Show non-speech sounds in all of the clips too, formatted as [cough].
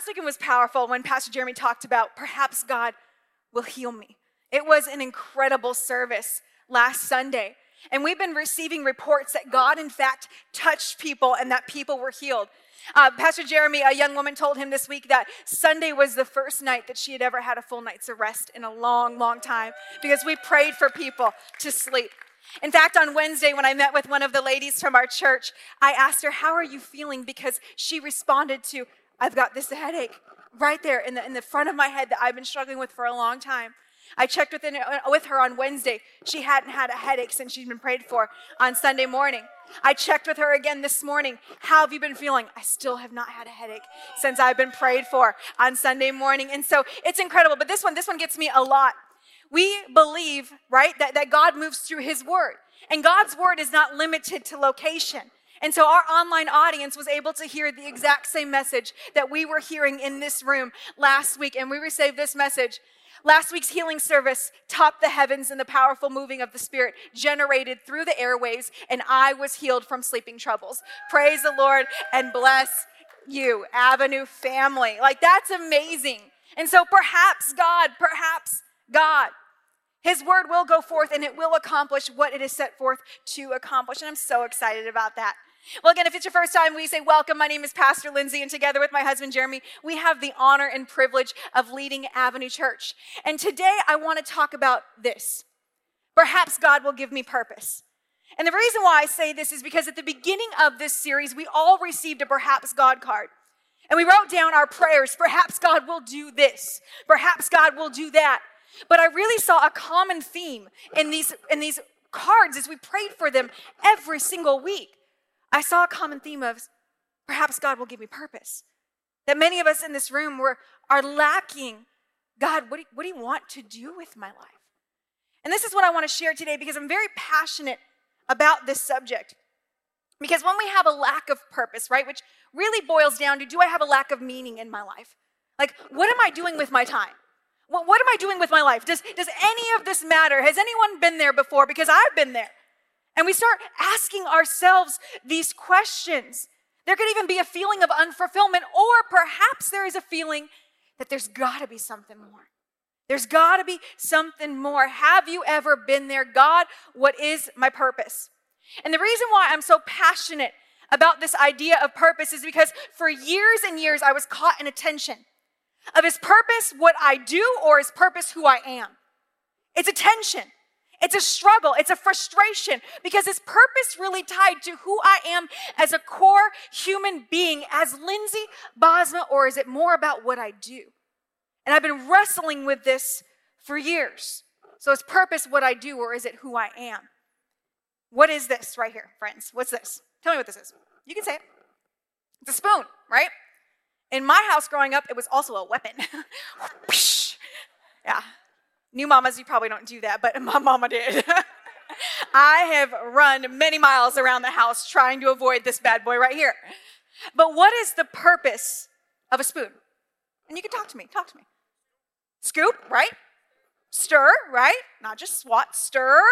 last weekend was powerful when Pastor Jeremy talked about perhaps God will heal me. It was an incredible service last Sunday. And we've been receiving reports that God, in fact, touched people and that people were healed. Uh, Pastor Jeremy, a young woman, told him this week that Sunday was the first night that she had ever had a full night's rest in a long, long time because we prayed for people to sleep. In fact, on Wednesday, when I met with one of the ladies from our church, I asked her, How are you feeling? Because she responded to, I've got this headache right there in the, in the front of my head that I've been struggling with for a long time. I checked with, with her on Wednesday. She hadn't had a headache since she'd been prayed for on Sunday morning. I checked with her again this morning. How have you been feeling? I still have not had a headache since I've been prayed for on Sunday morning. And so it's incredible. But this one, this one gets me a lot. We believe, right, that, that God moves through his word. And God's word is not limited to location. And so our online audience was able to hear the exact same message that we were hearing in this room last week. And we received this message Last week's healing service topped the heavens in the powerful moving of the Spirit generated through the airways, and I was healed from sleeping troubles. Praise the Lord and bless you, Avenue family. Like, that's amazing. And so, perhaps God, perhaps God, His word will go forth and it will accomplish what it is set forth to accomplish. And I'm so excited about that. Well, again, if it's your first time, we say welcome. My name is Pastor Lindsay, and together with my husband Jeremy, we have the honor and privilege of leading Avenue Church. And today I want to talk about this. Perhaps God will give me purpose. And the reason why I say this is because at the beginning of this series, we all received a perhaps God card. And we wrote down our prayers. Perhaps God will do this. Perhaps God will do that. But I really saw a common theme in these, in these cards as we prayed for them every single week. I saw a common theme of perhaps God will give me purpose. That many of us in this room were, are lacking God, what do, you, what do you want to do with my life? And this is what I want to share today because I'm very passionate about this subject. Because when we have a lack of purpose, right, which really boils down to do I have a lack of meaning in my life? Like, what am I doing with my time? What, what am I doing with my life? Does, does any of this matter? Has anyone been there before? Because I've been there. And we start asking ourselves these questions. There could even be a feeling of unfulfillment, or perhaps there is a feeling that there's got to be something more. There's got to be something more. Have you ever been there? God, what is my purpose? And the reason why I'm so passionate about this idea of purpose is because for years and years I was caught in a tension of is purpose what I do or is purpose who I am? It's a tension. It's a struggle, it's a frustration because his purpose really tied to who I am as a core human being, as Lindsay Bosma, or is it more about what I do? And I've been wrestling with this for years. So is purpose what I do, or is it who I am? What is this right here, friends? What's this? Tell me what this is. You can say it. It's a spoon, right? In my house growing up, it was also a weapon. [laughs] yeah, New mamas, you probably don't do that, but [laughs] my mama did. [laughs] I have run many miles around the house trying to avoid this bad boy right here. But what is the purpose of a spoon? And you can talk to me, talk to me. Scoop, right? Stir, right? Not just swat, stir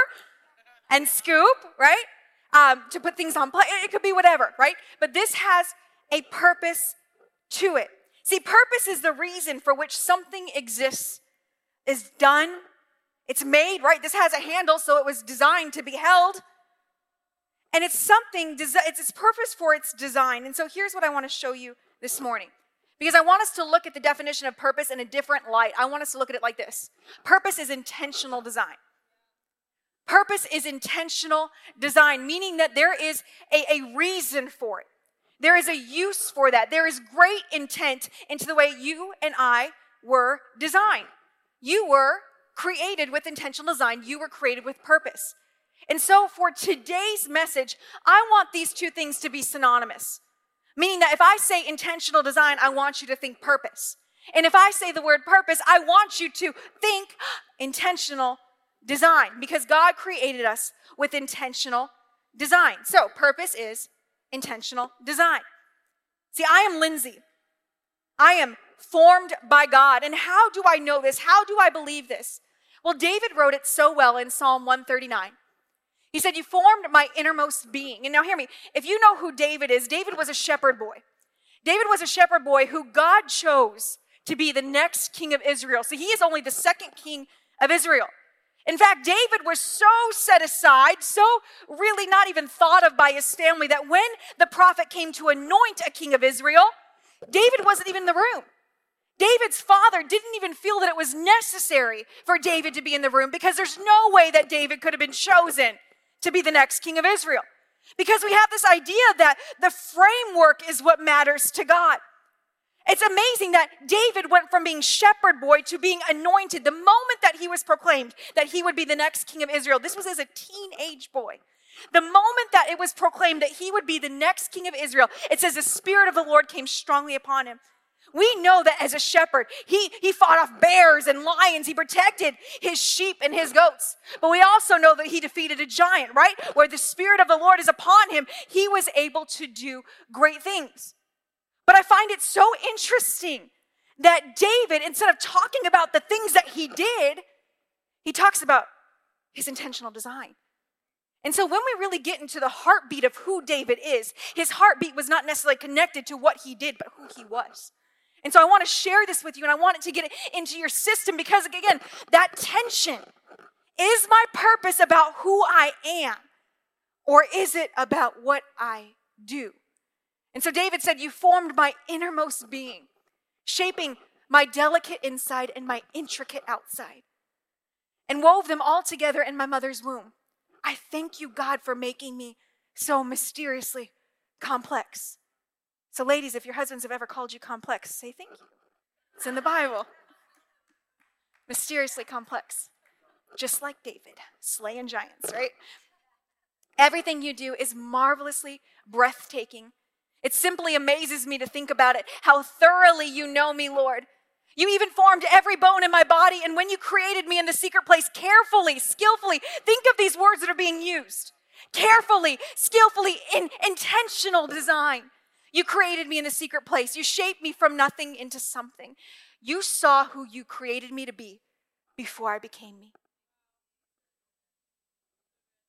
and scoop, right? Um, to put things on plate. It could be whatever, right? But this has a purpose to it. See, purpose is the reason for which something exists is done. It's made, right? This has a handle, so it was designed to be held. And it's something, it's its purpose for its design. And so here's what I want to show you this morning. Because I want us to look at the definition of purpose in a different light. I want us to look at it like this Purpose is intentional design. Purpose is intentional design, meaning that there is a, a reason for it. There is a use for that. There is great intent into the way you and I were designed. You were created with intentional design, you were created with purpose. And so, for today's message, I want these two things to be synonymous. Meaning that if I say intentional design, I want you to think purpose. And if I say the word purpose, I want you to think intentional design because God created us with intentional design. So, purpose is intentional design. See, I am Lindsay. I am formed by God. And how do I know this? How do I believe this? Well, David wrote it so well in Psalm 139. He said, You formed my innermost being. And now, hear me. If you know who David is, David was a shepherd boy. David was a shepherd boy who God chose to be the next king of Israel. So he is only the second king of Israel. In fact, David was so set aside, so really not even thought of by his family, that when the prophet came to anoint a king of Israel, David wasn't even in the room. David's father didn't even feel that it was necessary for David to be in the room because there's no way that David could have been chosen to be the next king of Israel. Because we have this idea that the framework is what matters to God. It's amazing that David went from being shepherd boy to being anointed the moment that he was proclaimed that he would be the next king of Israel. This was as a teenage boy. The moment that it was proclaimed that he would be the next king of Israel, it says the Spirit of the Lord came strongly upon him. We know that as a shepherd, he, he fought off bears and lions. He protected his sheep and his goats. But we also know that he defeated a giant, right? Where the Spirit of the Lord is upon him, he was able to do great things. But I find it so interesting that David, instead of talking about the things that he did, he talks about his intentional design. And so when we really get into the heartbeat of who David is, his heartbeat was not necessarily connected to what he did, but who he was. And so I want to share this with you and I want it to get into your system because, again, that tension is my purpose about who I am or is it about what I do? And so David said, You formed my innermost being, shaping my delicate inside and my intricate outside, and wove them all together in my mother's womb. I thank you, God, for making me so mysteriously complex. So, ladies, if your husbands have ever called you complex, say thank you. It's in the Bible. Mysteriously complex, just like David, slaying giants, right? Everything you do is marvelously breathtaking. It simply amazes me to think about it, how thoroughly you know me, Lord. You even formed every bone in my body, and when you created me in the secret place, carefully, skillfully, think of these words that are being used carefully, skillfully, in intentional design. You created me in the secret place. You shaped me from nothing into something. You saw who you created me to be before I became me.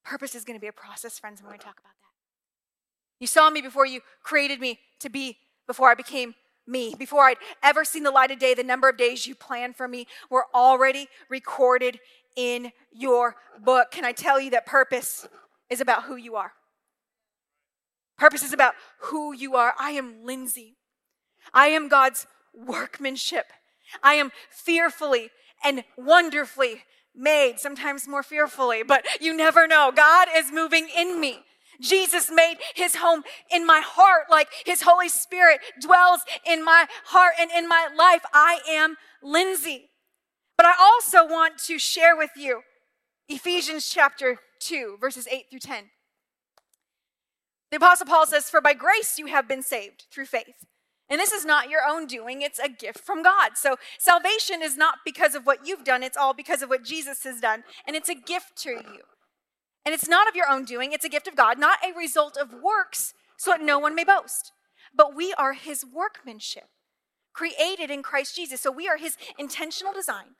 Purpose is going to be a process, friends, when we talk about that. You saw me before you created me to be, before I became me, before I'd ever seen the light of day. The number of days you planned for me were already recorded in your book. Can I tell you that purpose is about who you are? Purpose is about who you are. I am Lindsay. I am God's workmanship. I am fearfully and wonderfully made, sometimes more fearfully, but you never know. God is moving in me. Jesus made his home in my heart, like his Holy Spirit dwells in my heart and in my life. I am Lindsay. But I also want to share with you Ephesians chapter 2, verses 8 through 10. The Apostle Paul says, For by grace you have been saved through faith. And this is not your own doing, it's a gift from God. So salvation is not because of what you've done, it's all because of what Jesus has done. And it's a gift to you. And it's not of your own doing, it's a gift of God, not a result of works, so that no one may boast. But we are his workmanship, created in Christ Jesus. So we are his intentional design,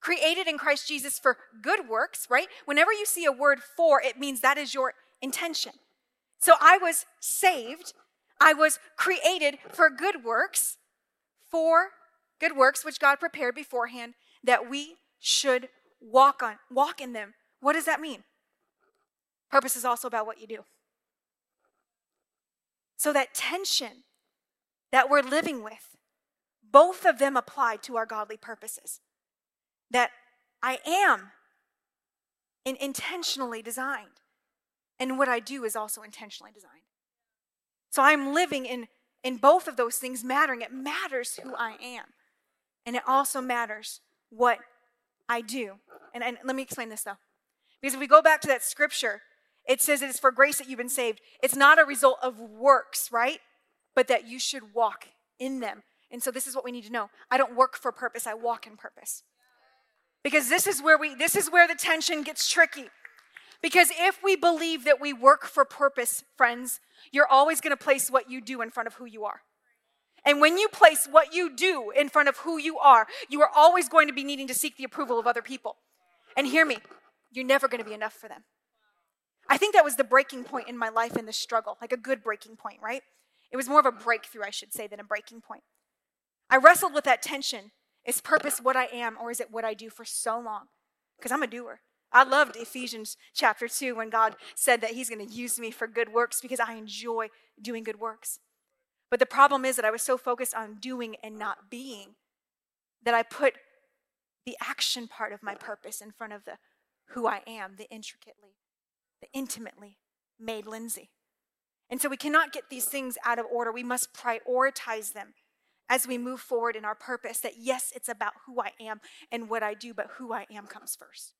created in Christ Jesus for good works, right? Whenever you see a word for, it means that is your intention. So I was saved. I was created for good works, for good works which God prepared beforehand that we should walk on, walk in them. What does that mean? Purpose is also about what you do. So that tension that we're living with, both of them apply to our godly purposes. That I am in intentionally designed. And what I do is also intentionally designed. So I'm living in, in both of those things mattering. It matters who I am. And it also matters what I do. And, and let me explain this though. Because if we go back to that scripture, it says it is for grace that you've been saved. It's not a result of works, right? But that you should walk in them. And so this is what we need to know. I don't work for purpose, I walk in purpose. Because this is where we this is where the tension gets tricky. Because if we believe that we work for purpose, friends, you're always going to place what you do in front of who you are. And when you place what you do in front of who you are, you are always going to be needing to seek the approval of other people. And hear me, you're never going to be enough for them. I think that was the breaking point in my life in the struggle, like a good breaking point, right? It was more of a breakthrough, I should say, than a breaking point. I wrestled with that tension. Is purpose what I am, or is it what I do for so long? Because I'm a doer. I loved Ephesians chapter 2 when God said that He's going to use me for good works because I enjoy doing good works. But the problem is that I was so focused on doing and not being that I put the action part of my purpose in front of the who I am, the intricately, the intimately made Lindsay. And so we cannot get these things out of order. We must prioritize them as we move forward in our purpose that yes, it's about who I am and what I do, but who I am comes first.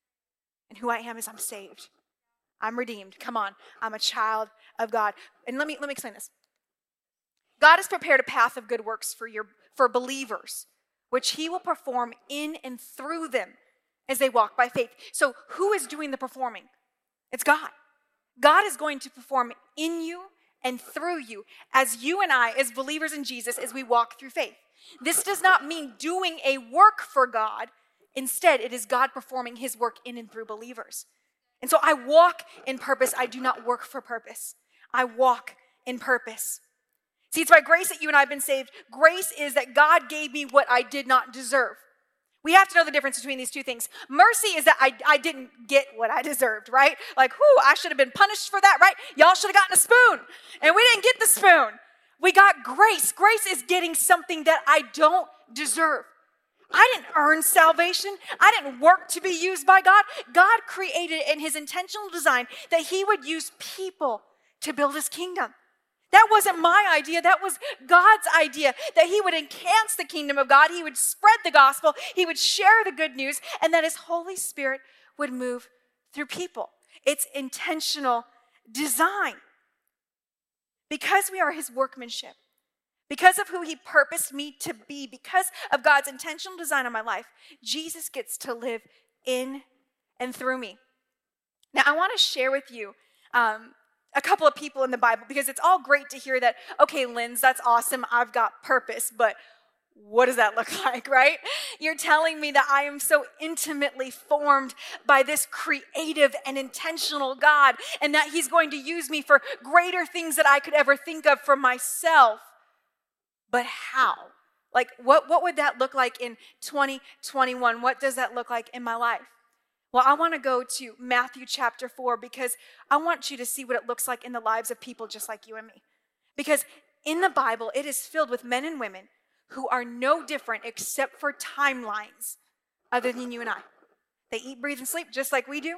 And who I am is I'm saved. I'm redeemed. Come on. I'm a child of God. And let me let me explain this. God has prepared a path of good works for your for believers, which he will perform in and through them as they walk by faith. So who is doing the performing? It's God. God is going to perform in you and through you as you and I, as believers in Jesus, as we walk through faith. This does not mean doing a work for God. Instead, it is God performing his work in and through believers. And so I walk in purpose. I do not work for purpose. I walk in purpose. See, it's by grace that you and I have been saved. Grace is that God gave me what I did not deserve. We have to know the difference between these two things. Mercy is that I, I didn't get what I deserved, right? Like, whoo, I should have been punished for that, right? Y'all should have gotten a spoon, and we didn't get the spoon. We got grace. Grace is getting something that I don't deserve. I didn't earn salvation. I didn't work to be used by God. God created in his intentional design that he would use people to build his kingdom. That wasn't my idea. That was God's idea that He would enhance the kingdom of God. He would spread the gospel. He would share the good news, and that His Holy Spirit would move through people. It's intentional design. Because we are His workmanship, because of who He purposed me to be, because of God's intentional design on my life, Jesus gets to live in and through me. Now, I want to share with you um, a couple of people in the Bible because it's all great to hear that, okay, Linz, that's awesome. I've got purpose, but what does that [laughs] look like, right? You're telling me that I am so intimately formed by this creative and intentional God and that He's going to use me for greater things that I could ever think of for myself. But how? Like, what, what would that look like in 2021? What does that look like in my life? Well, I want to go to Matthew chapter 4 because I want you to see what it looks like in the lives of people just like you and me. Because in the Bible, it is filled with men and women who are no different except for timelines other than you and I. They eat, breathe, and sleep just like we do.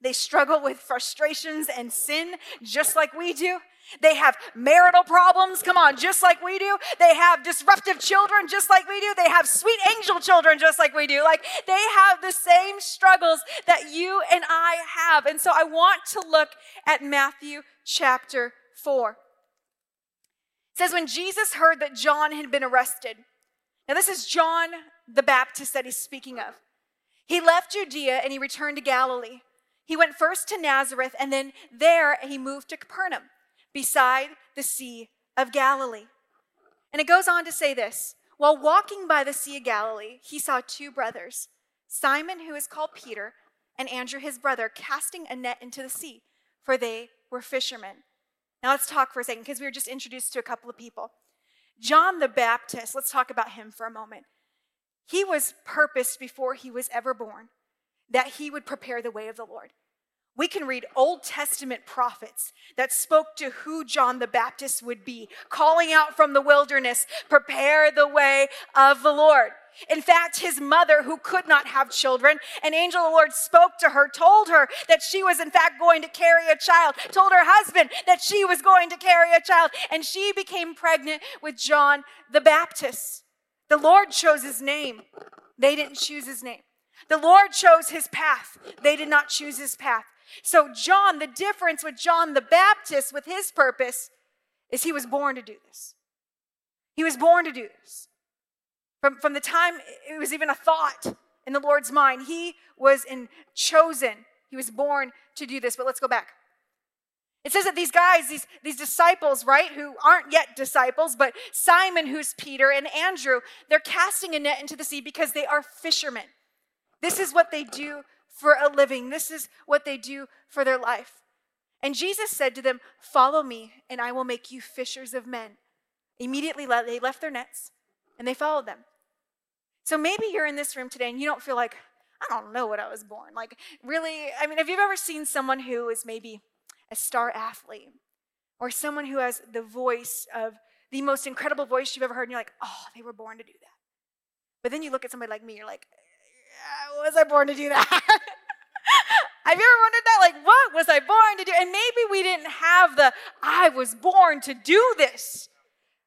They struggle with frustrations and sin just like we do. They have marital problems, come on, just like we do. They have disruptive children, just like we do. They have sweet angel children, just like we do. Like they have the same struggles that you and I have. And so I want to look at Matthew chapter 4. It says, When Jesus heard that John had been arrested, now this is John the Baptist that he's speaking of. He left Judea and he returned to Galilee. He went first to Nazareth, and then there he moved to Capernaum beside the Sea of Galilee. And it goes on to say this While walking by the Sea of Galilee, he saw two brothers, Simon, who is called Peter, and Andrew, his brother, casting a net into the sea, for they were fishermen. Now let's talk for a second because we were just introduced to a couple of people. John the Baptist, let's talk about him for a moment. He was purposed before he was ever born that he would prepare the way of the Lord. We can read Old Testament prophets that spoke to who John the Baptist would be, calling out from the wilderness, prepare the way of the Lord. In fact, his mother, who could not have children, an angel of the Lord spoke to her, told her that she was in fact going to carry a child, told her husband that she was going to carry a child, and she became pregnant with John the Baptist. The Lord chose his name. They didn't choose his name. The Lord chose his path. They did not choose his path. So, John, the difference with John the Baptist, with his purpose, is he was born to do this. He was born to do this. From, from the time it was even a thought in the Lord's mind, he was in, chosen. He was born to do this. But let's go back. It says that these guys, these, these disciples, right, who aren't yet disciples, but Simon, who's Peter, and Andrew, they're casting a net into the sea because they are fishermen. This is what they do for a living. This is what they do for their life. And Jesus said to them, Follow me, and I will make you fishers of men. Immediately, they left their nets and they followed them. So maybe you're in this room today and you don't feel like, I don't know what I was born. Like, really, I mean, have you ever seen someone who is maybe a star athlete or someone who has the voice of the most incredible voice you've ever heard, and you're like, oh, they were born to do that. But then you look at somebody like me, you're like, was I born to do that? [laughs] Have you ever wondered that? Like, what was I born to do? And maybe we didn't have the, I was born to do this.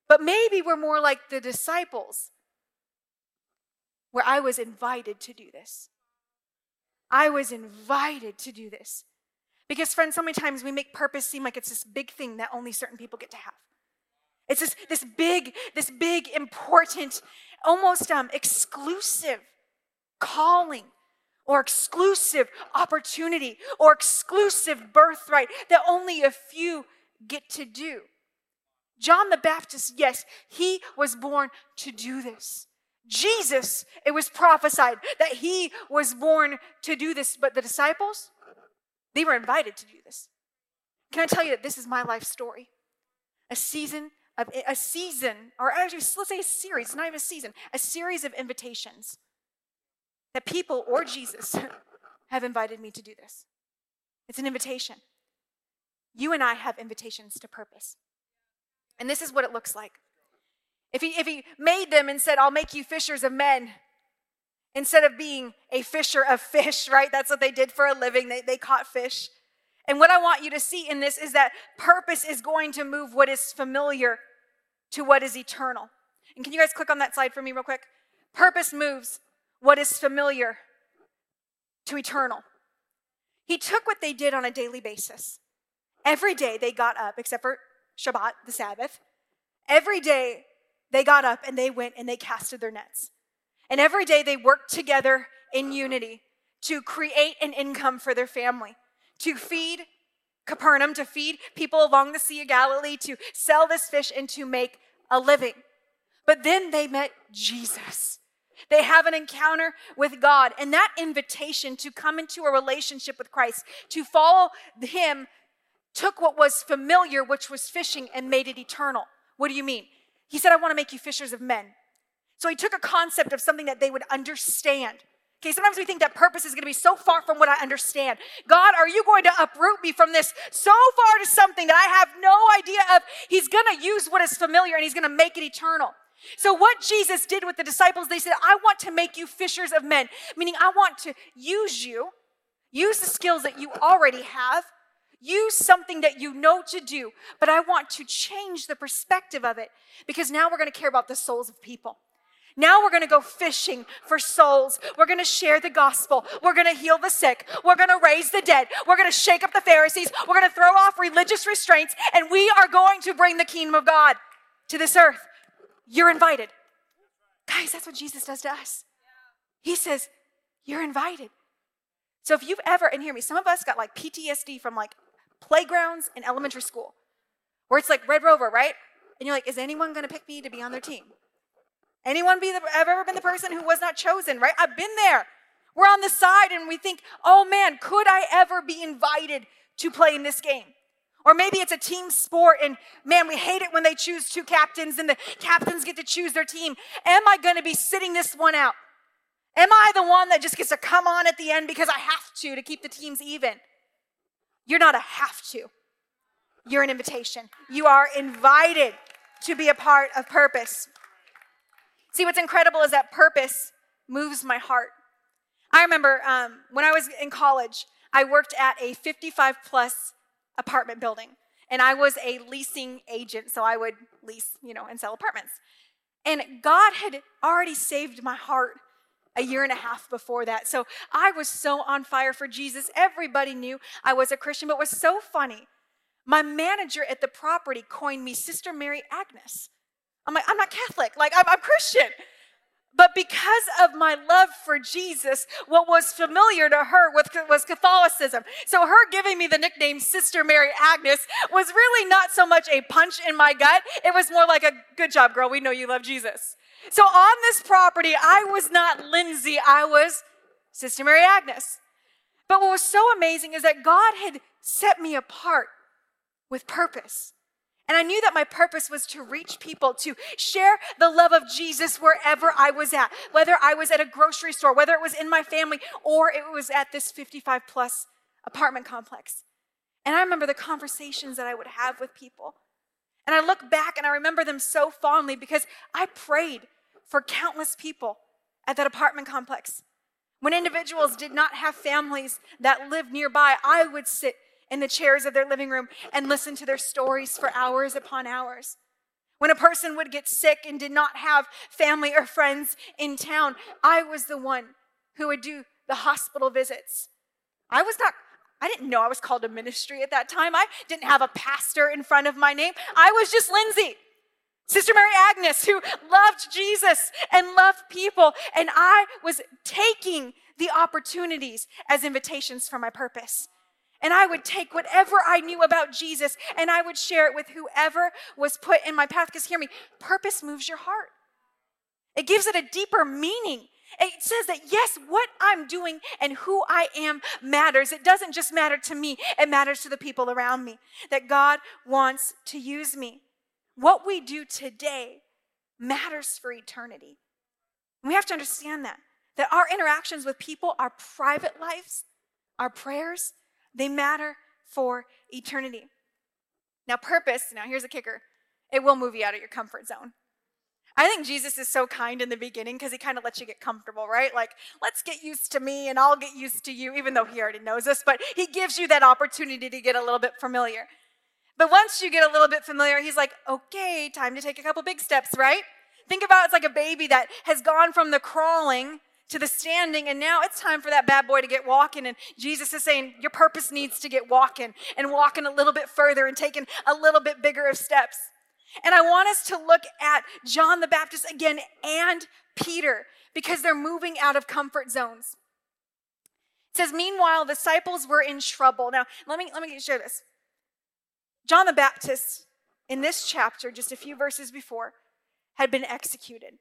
But maybe we're more like the disciples, where I was invited to do this. I was invited to do this. Because, friends, so many times we make purpose seem like it's this big thing that only certain people get to have. It's this, this big, this big, important, almost um, exclusive calling or exclusive opportunity or exclusive birthright that only a few get to do. John the Baptist, yes, he was born to do this. Jesus, it was prophesied that he was born to do this, but the disciples, they were invited to do this. Can I tell you that this is my life story? A season of a season, or actually, let's say a series, not even a season, a series of invitations that people or Jesus [laughs] have invited me to do this. It's an invitation. You and I have invitations to purpose. And this is what it looks like. If he, if he made them and said, I'll make you fishers of men, instead of being a fisher of [laughs] fish, right? That's what they did for a living. They, they caught fish. And what I want you to see in this is that purpose is going to move what is familiar to what is eternal. And can you guys click on that slide for me, real quick? Purpose moves what is familiar to eternal. He took what they did on a daily basis. Every day they got up, except for Shabbat, the Sabbath. Every day they got up and they went and they casted their nets. And every day they worked together in unity to create an income for their family, to feed Capernaum, to feed people along the Sea of Galilee, to sell this fish and to make a living. But then they met Jesus. They have an encounter with God. And that invitation to come into a relationship with Christ, to follow Him, took what was familiar, which was fishing, and made it eternal. What do you mean? He said, I want to make you fishers of men. So he took a concept of something that they would understand. Okay, sometimes we think that purpose is going to be so far from what I understand. God, are you going to uproot me from this so far to something that I have no idea of? He's going to use what is familiar and he's going to make it eternal. So, what Jesus did with the disciples, they said, I want to make you fishers of men, meaning I want to use you, use the skills that you already have, use something that you know to do, but I want to change the perspective of it because now we're going to care about the souls of people. Now we're going to go fishing for souls. We're going to share the gospel. We're going to heal the sick. We're going to raise the dead. We're going to shake up the Pharisees. We're going to throw off religious restraints, and we are going to bring the kingdom of God to this earth. You're invited. Guys, that's what Jesus does to us. He says, You're invited. So if you've ever, and hear me, some of us got like PTSD from like playgrounds in elementary school, where it's like Red Rover, right? And you're like, Is anyone going to pick me to be on their team? Anyone be the, have ever been the person who was not chosen, right? I've been there. We're on the side and we think, oh man, could I ever be invited to play in this game? Or maybe it's a team sport and man, we hate it when they choose two captains and the captains get to choose their team. Am I going to be sitting this one out? Am I the one that just gets to come on at the end because I have to to keep the teams even? You're not a have to. You're an invitation. You are invited to be a part of purpose. See, what's incredible is that purpose moves my heart. I remember um, when I was in college, I worked at a 55 plus apartment building, and I was a leasing agent, so I would lease, you know, and sell apartments. And God had already saved my heart a year and a half before that. So I was so on fire for Jesus. Everybody knew I was a Christian, but it was so funny. My manager at the property coined me Sister Mary Agnes. I'm like, I'm not Catholic, like, I'm, I'm Christian. But because of my love for Jesus, what was familiar to her was Catholicism. So her giving me the nickname Sister Mary Agnes was really not so much a punch in my gut. It was more like a good job, girl. We know you love Jesus. So on this property, I was not Lindsay, I was Sister Mary Agnes. But what was so amazing is that God had set me apart with purpose. And I knew that my purpose was to reach people, to share the love of Jesus wherever I was at, whether I was at a grocery store, whether it was in my family, or it was at this 55 plus apartment complex. And I remember the conversations that I would have with people. And I look back and I remember them so fondly because I prayed for countless people at that apartment complex. When individuals did not have families that lived nearby, I would sit in the chairs of their living room and listen to their stories for hours upon hours. When a person would get sick and did not have family or friends in town, I was the one who would do the hospital visits. I was not I didn't know I was called to ministry at that time. I didn't have a pastor in front of my name. I was just Lindsay, Sister Mary Agnes, who loved Jesus and loved people. And I was taking the opportunities as invitations for my purpose. And I would take whatever I knew about Jesus and I would share it with whoever was put in my path. Because hear me, purpose moves your heart, it gives it a deeper meaning. It says that yes, what I'm doing and who I am matters. It doesn't just matter to me, it matters to the people around me. That God wants to use me. What we do today matters for eternity. we have to understand that. That our interactions with people, our private lives, our prayers, they matter for eternity. Now, purpose, now here's a kicker it will move you out of your comfort zone. I think Jesus is so kind in the beginning because he kind of lets you get comfortable, right? Like, let's get used to me and I'll get used to you, even though he already knows us, but he gives you that opportunity to get a little bit familiar. But once you get a little bit familiar, he's like, okay, time to take a couple big steps, right? Think about it's like a baby that has gone from the crawling to the standing, and now it's time for that bad boy to get walking. And Jesus is saying, Your purpose needs to get walking and walking a little bit further and taking a little bit bigger of steps. And I want us to look at John the Baptist again and Peter because they're moving out of comfort zones. It says, Meanwhile, the disciples were in trouble. Now, let me, let me show this. John the Baptist, in this chapter, just a few verses before, had been executed.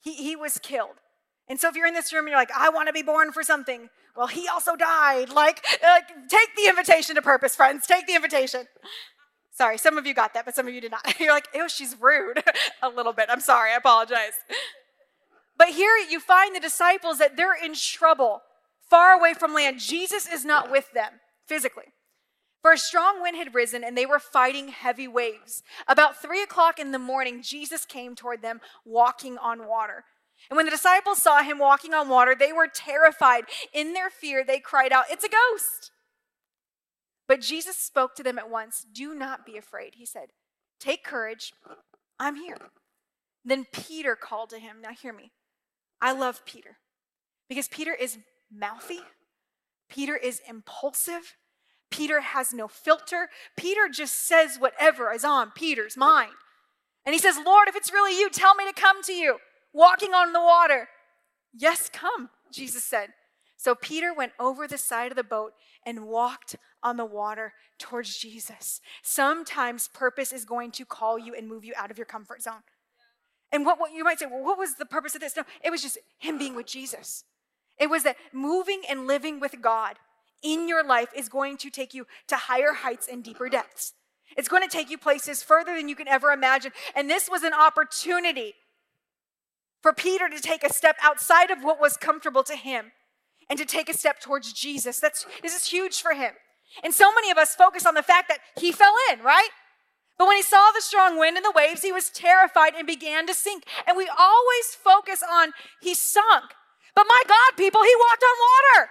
He, he was killed. And so if you're in this room and you're like, I want to be born for something, well, he also died. Like, uh, take the invitation to purpose, friends. Take the invitation. Sorry, some of you got that, but some of you did not. [laughs] You're like, ew, she's rude. [laughs] a little bit. I'm sorry, I apologize. But here you find the disciples that they're in trouble, far away from land. Jesus is not with them physically. For a strong wind had risen and they were fighting heavy waves. About three o'clock in the morning, Jesus came toward them walking on water. And when the disciples saw him walking on water, they were terrified. In their fear, they cried out, It's a ghost! But Jesus spoke to them at once. Do not be afraid, he said. Take courage. I'm here. Then Peter called to him. Now, hear me. I love Peter because Peter is mouthy, Peter is impulsive, Peter has no filter. Peter just says whatever is on Peter's mind. And he says, Lord, if it's really you, tell me to come to you walking on the water. Yes, come, Jesus said. So Peter went over the side of the boat and walked on the water towards Jesus. Sometimes purpose is going to call you and move you out of your comfort zone. And what, what you might say, well, what was the purpose of this? No, it was just him being with Jesus. It was that moving and living with God in your life is going to take you to higher heights and deeper depths. It's going to take you places further than you can ever imagine. And this was an opportunity for Peter to take a step outside of what was comfortable to him and to take a step towards Jesus. That's this is huge for him. And so many of us focus on the fact that he fell in, right? But when he saw the strong wind and the waves, he was terrified and began to sink. And we always focus on he sunk. But my God, people, he walked on water.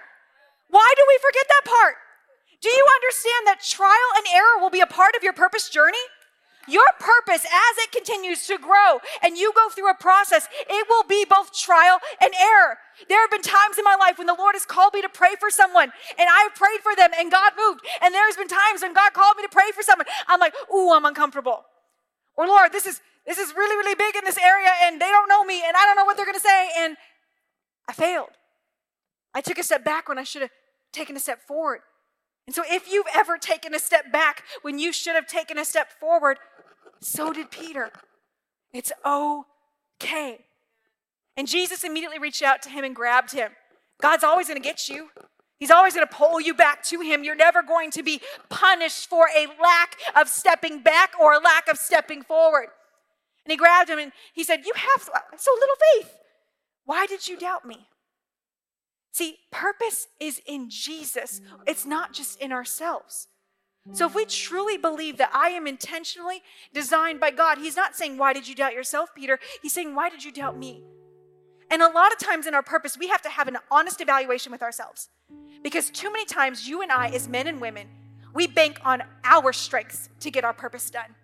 Why do we forget that part? Do you understand that trial and error will be a part of your purpose journey? Your purpose, as it continues to grow and you go through a process, it will be both trial and error. There have been times in my life when the Lord has called me to pray for someone and I've prayed for them and God moved. And there's been times when God called me to pray for someone. I'm like, ooh, I'm uncomfortable. Or Lord, this is this is really, really big in this area and they don't know me and I don't know what they're gonna say. And I failed. I took a step back when I should have taken a step forward. And so, if you've ever taken a step back when you should have taken a step forward, so did Peter. It's okay. And Jesus immediately reached out to him and grabbed him. God's always going to get you. He's always going to pull you back to Him. You're never going to be punished for a lack of stepping back or a lack of stepping forward. And he grabbed him and he said, You have so little faith. Why did you doubt me? See, purpose is in Jesus, it's not just in ourselves. So if we truly believe that I am intentionally designed by God, He's not saying, Why did you doubt yourself, Peter? He's saying, Why did you doubt me? And a lot of times in our purpose, we have to have an honest evaluation with ourselves. Because too many times, you and I, as men and women, we bank on our strengths to get our purpose done.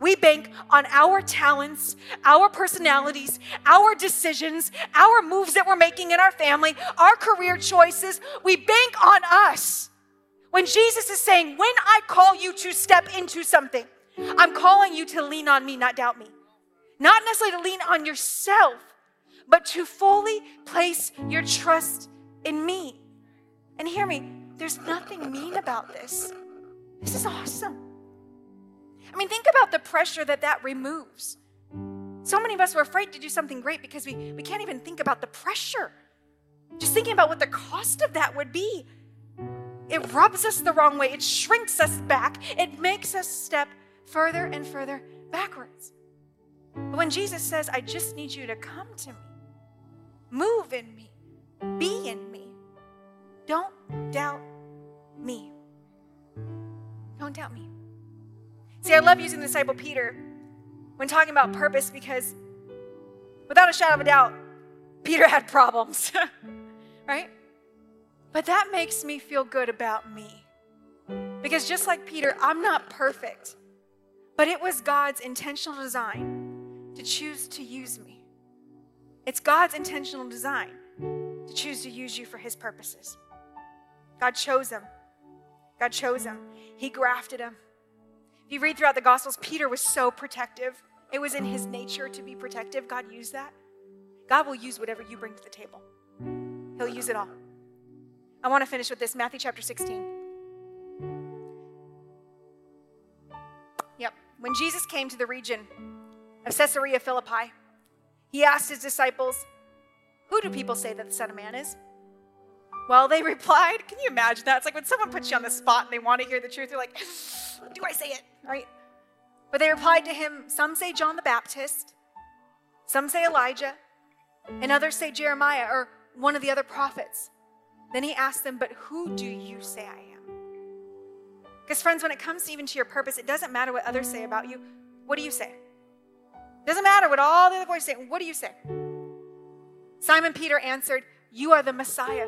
We bank on our talents, our personalities, our decisions, our moves that we're making in our family, our career choices. We bank on us. When Jesus is saying, When I call you to step into something, I'm calling you to lean on me, not doubt me. Not necessarily to lean on yourself, but to fully place your trust in me. And hear me, there's nothing mean about this. This is awesome. I mean, think about the pressure that that removes. So many of us were afraid to do something great because we, we can't even think about the pressure. Just thinking about what the cost of that would be. It rubs us the wrong way, it shrinks us back, it makes us step further and further backwards. But when Jesus says, I just need you to come to me, move in me, be in me, don't doubt me. Don't doubt me. See, I love using the disciple Peter when talking about purpose because without a shadow of a doubt, Peter had problems, [laughs] right? But that makes me feel good about me. Because just like Peter, I'm not perfect, but it was God's intentional design to choose to use me. It's God's intentional design to choose to use you for his purposes. God chose him. God chose him. He grafted him. If you read throughout the Gospels, Peter was so protective. It was in his nature to be protective. God used that. God will use whatever you bring to the table, He'll use it all. I want to finish with this Matthew chapter 16. Yep. When Jesus came to the region of Caesarea Philippi, he asked his disciples, Who do people say that the Son of Man is? Well, they replied, Can you imagine that? It's like when someone puts you on the spot and they want to hear the truth, they're like, Do I say it? Right? But they replied to him, Some say John the Baptist, some say Elijah, and others say Jeremiah or one of the other prophets. Then he asked them, But who do you say I am? Because, friends, when it comes even to your purpose, it doesn't matter what others say about you. What do you say? It doesn't matter what all the other voices say. What do you say? Simon Peter answered, You are the Messiah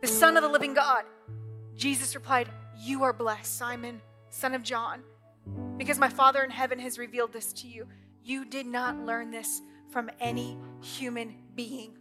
the Son of the living God. Jesus replied, You are blessed, Simon, son of John, because my Father in heaven has revealed this to you. You did not learn this from any human being.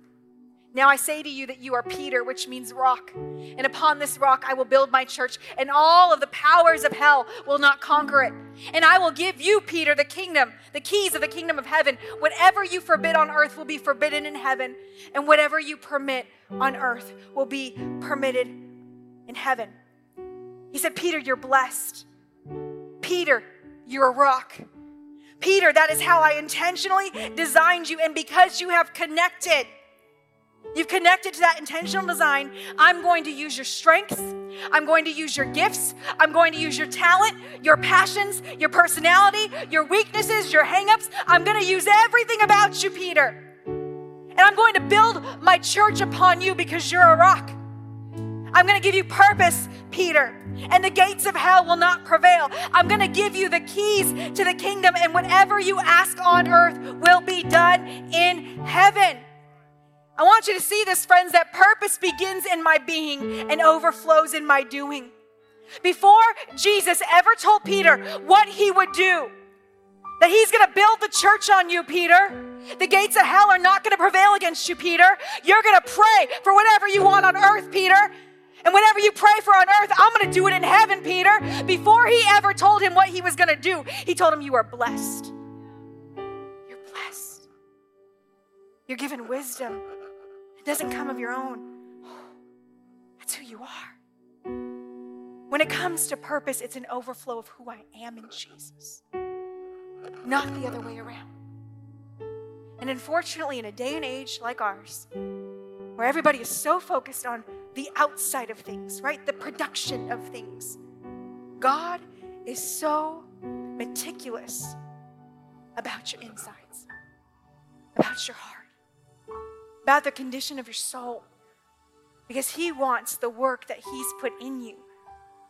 Now I say to you that you are Peter, which means rock. And upon this rock I will build my church, and all of the powers of hell will not conquer it. And I will give you, Peter, the kingdom, the keys of the kingdom of heaven. Whatever you forbid on earth will be forbidden in heaven, and whatever you permit on earth will be permitted in heaven. He said, Peter, you're blessed. Peter, you're a rock. Peter, that is how I intentionally designed you, and because you have connected You've connected to that intentional design. I'm going to use your strengths. I'm going to use your gifts. I'm going to use your talent, your passions, your personality, your weaknesses, your hangups. I'm going to use everything about you, Peter. And I'm going to build my church upon you because you're a rock. I'm going to give you purpose, Peter, and the gates of hell will not prevail. I'm going to give you the keys to the kingdom, and whatever you ask on earth will be done in heaven. I want you to see this, friends, that purpose begins in my being and overflows in my doing. Before Jesus ever told Peter what he would do, that he's going to build the church on you, Peter. The gates of hell are not going to prevail against you, Peter. You're going to pray for whatever you want on earth, Peter. And whatever you pray for on earth, I'm going to do it in heaven, Peter. Before he ever told him what he was going to do, he told him, You are blessed. You're blessed. You're given wisdom. Doesn't come of your own. That's who you are. When it comes to purpose, it's an overflow of who I am in Jesus, not the other way around. And unfortunately, in a day and age like ours, where everybody is so focused on the outside of things, right? The production of things. God is so meticulous about your insides, about your heart, about the condition of your soul, because He wants the work that He's put in you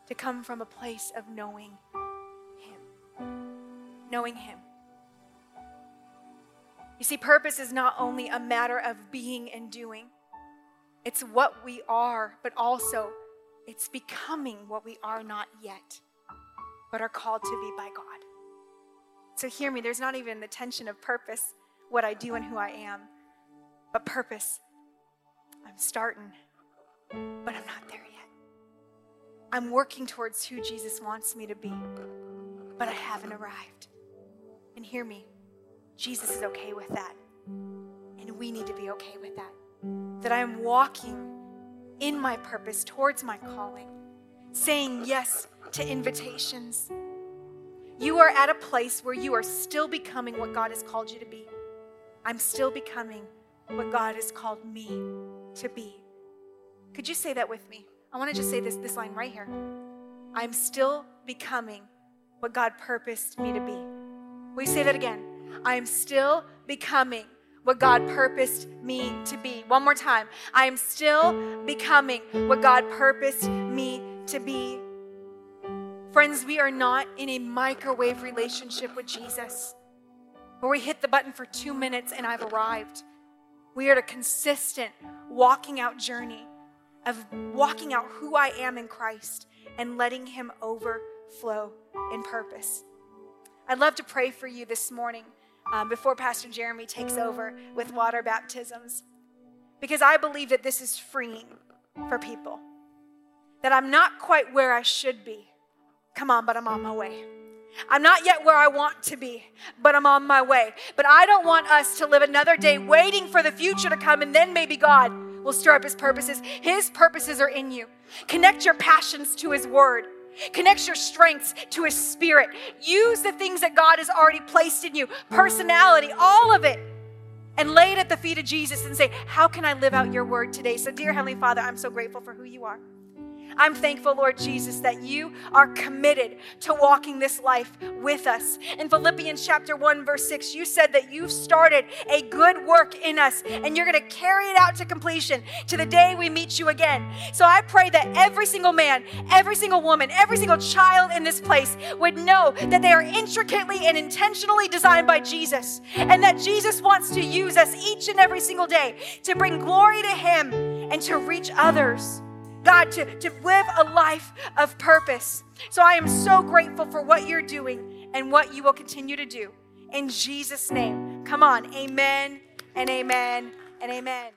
to come from a place of knowing Him. Knowing Him. You see, purpose is not only a matter of being and doing, it's what we are, but also it's becoming what we are not yet, but are called to be by God. So hear me, there's not even the tension of purpose, what I do and who I am, but purpose. I'm starting, but I'm not there yet. I'm working towards who Jesus wants me to be, but I haven't arrived. And hear me, Jesus is okay with that. And we need to be okay with that. That I am walking in my purpose towards my calling, saying yes to invitations. You are at a place where you are still becoming what God has called you to be. I'm still becoming what God has called me to be. Could you say that with me? I want to just say this, this line right here. I'm still becoming what God purposed me to be. You say that again? I am still becoming what God purposed me to be. One more time. I am still becoming what God purposed me to be. Friends, we are not in a microwave relationship with Jesus where we hit the button for two minutes and I've arrived. We are a consistent walking out journey of walking out who I am in Christ and letting Him overflow in purpose. I'd love to pray for you this morning um, before Pastor Jeremy takes over with water baptisms. Because I believe that this is freeing for people. That I'm not quite where I should be. Come on, but I'm on my way. I'm not yet where I want to be, but I'm on my way. But I don't want us to live another day waiting for the future to come and then maybe God will stir up his purposes. His purposes are in you. Connect your passions to his word. Connect your strengths to His Spirit. Use the things that God has already placed in you personality, all of it and lay it at the feet of Jesus and say, How can I live out your word today? So, dear Heavenly Father, I'm so grateful for who you are. I'm thankful, Lord Jesus, that you are committed to walking this life with us. In Philippians chapter 1, verse 6, you said that you've started a good work in us and you're going to carry it out to completion to the day we meet you again. So I pray that every single man, every single woman, every single child in this place would know that they are intricately and intentionally designed by Jesus and that Jesus wants to use us each and every single day to bring glory to Him and to reach others. God, to, to live a life of purpose. So I am so grateful for what you're doing and what you will continue to do. In Jesus' name. Come on. Amen and amen and amen.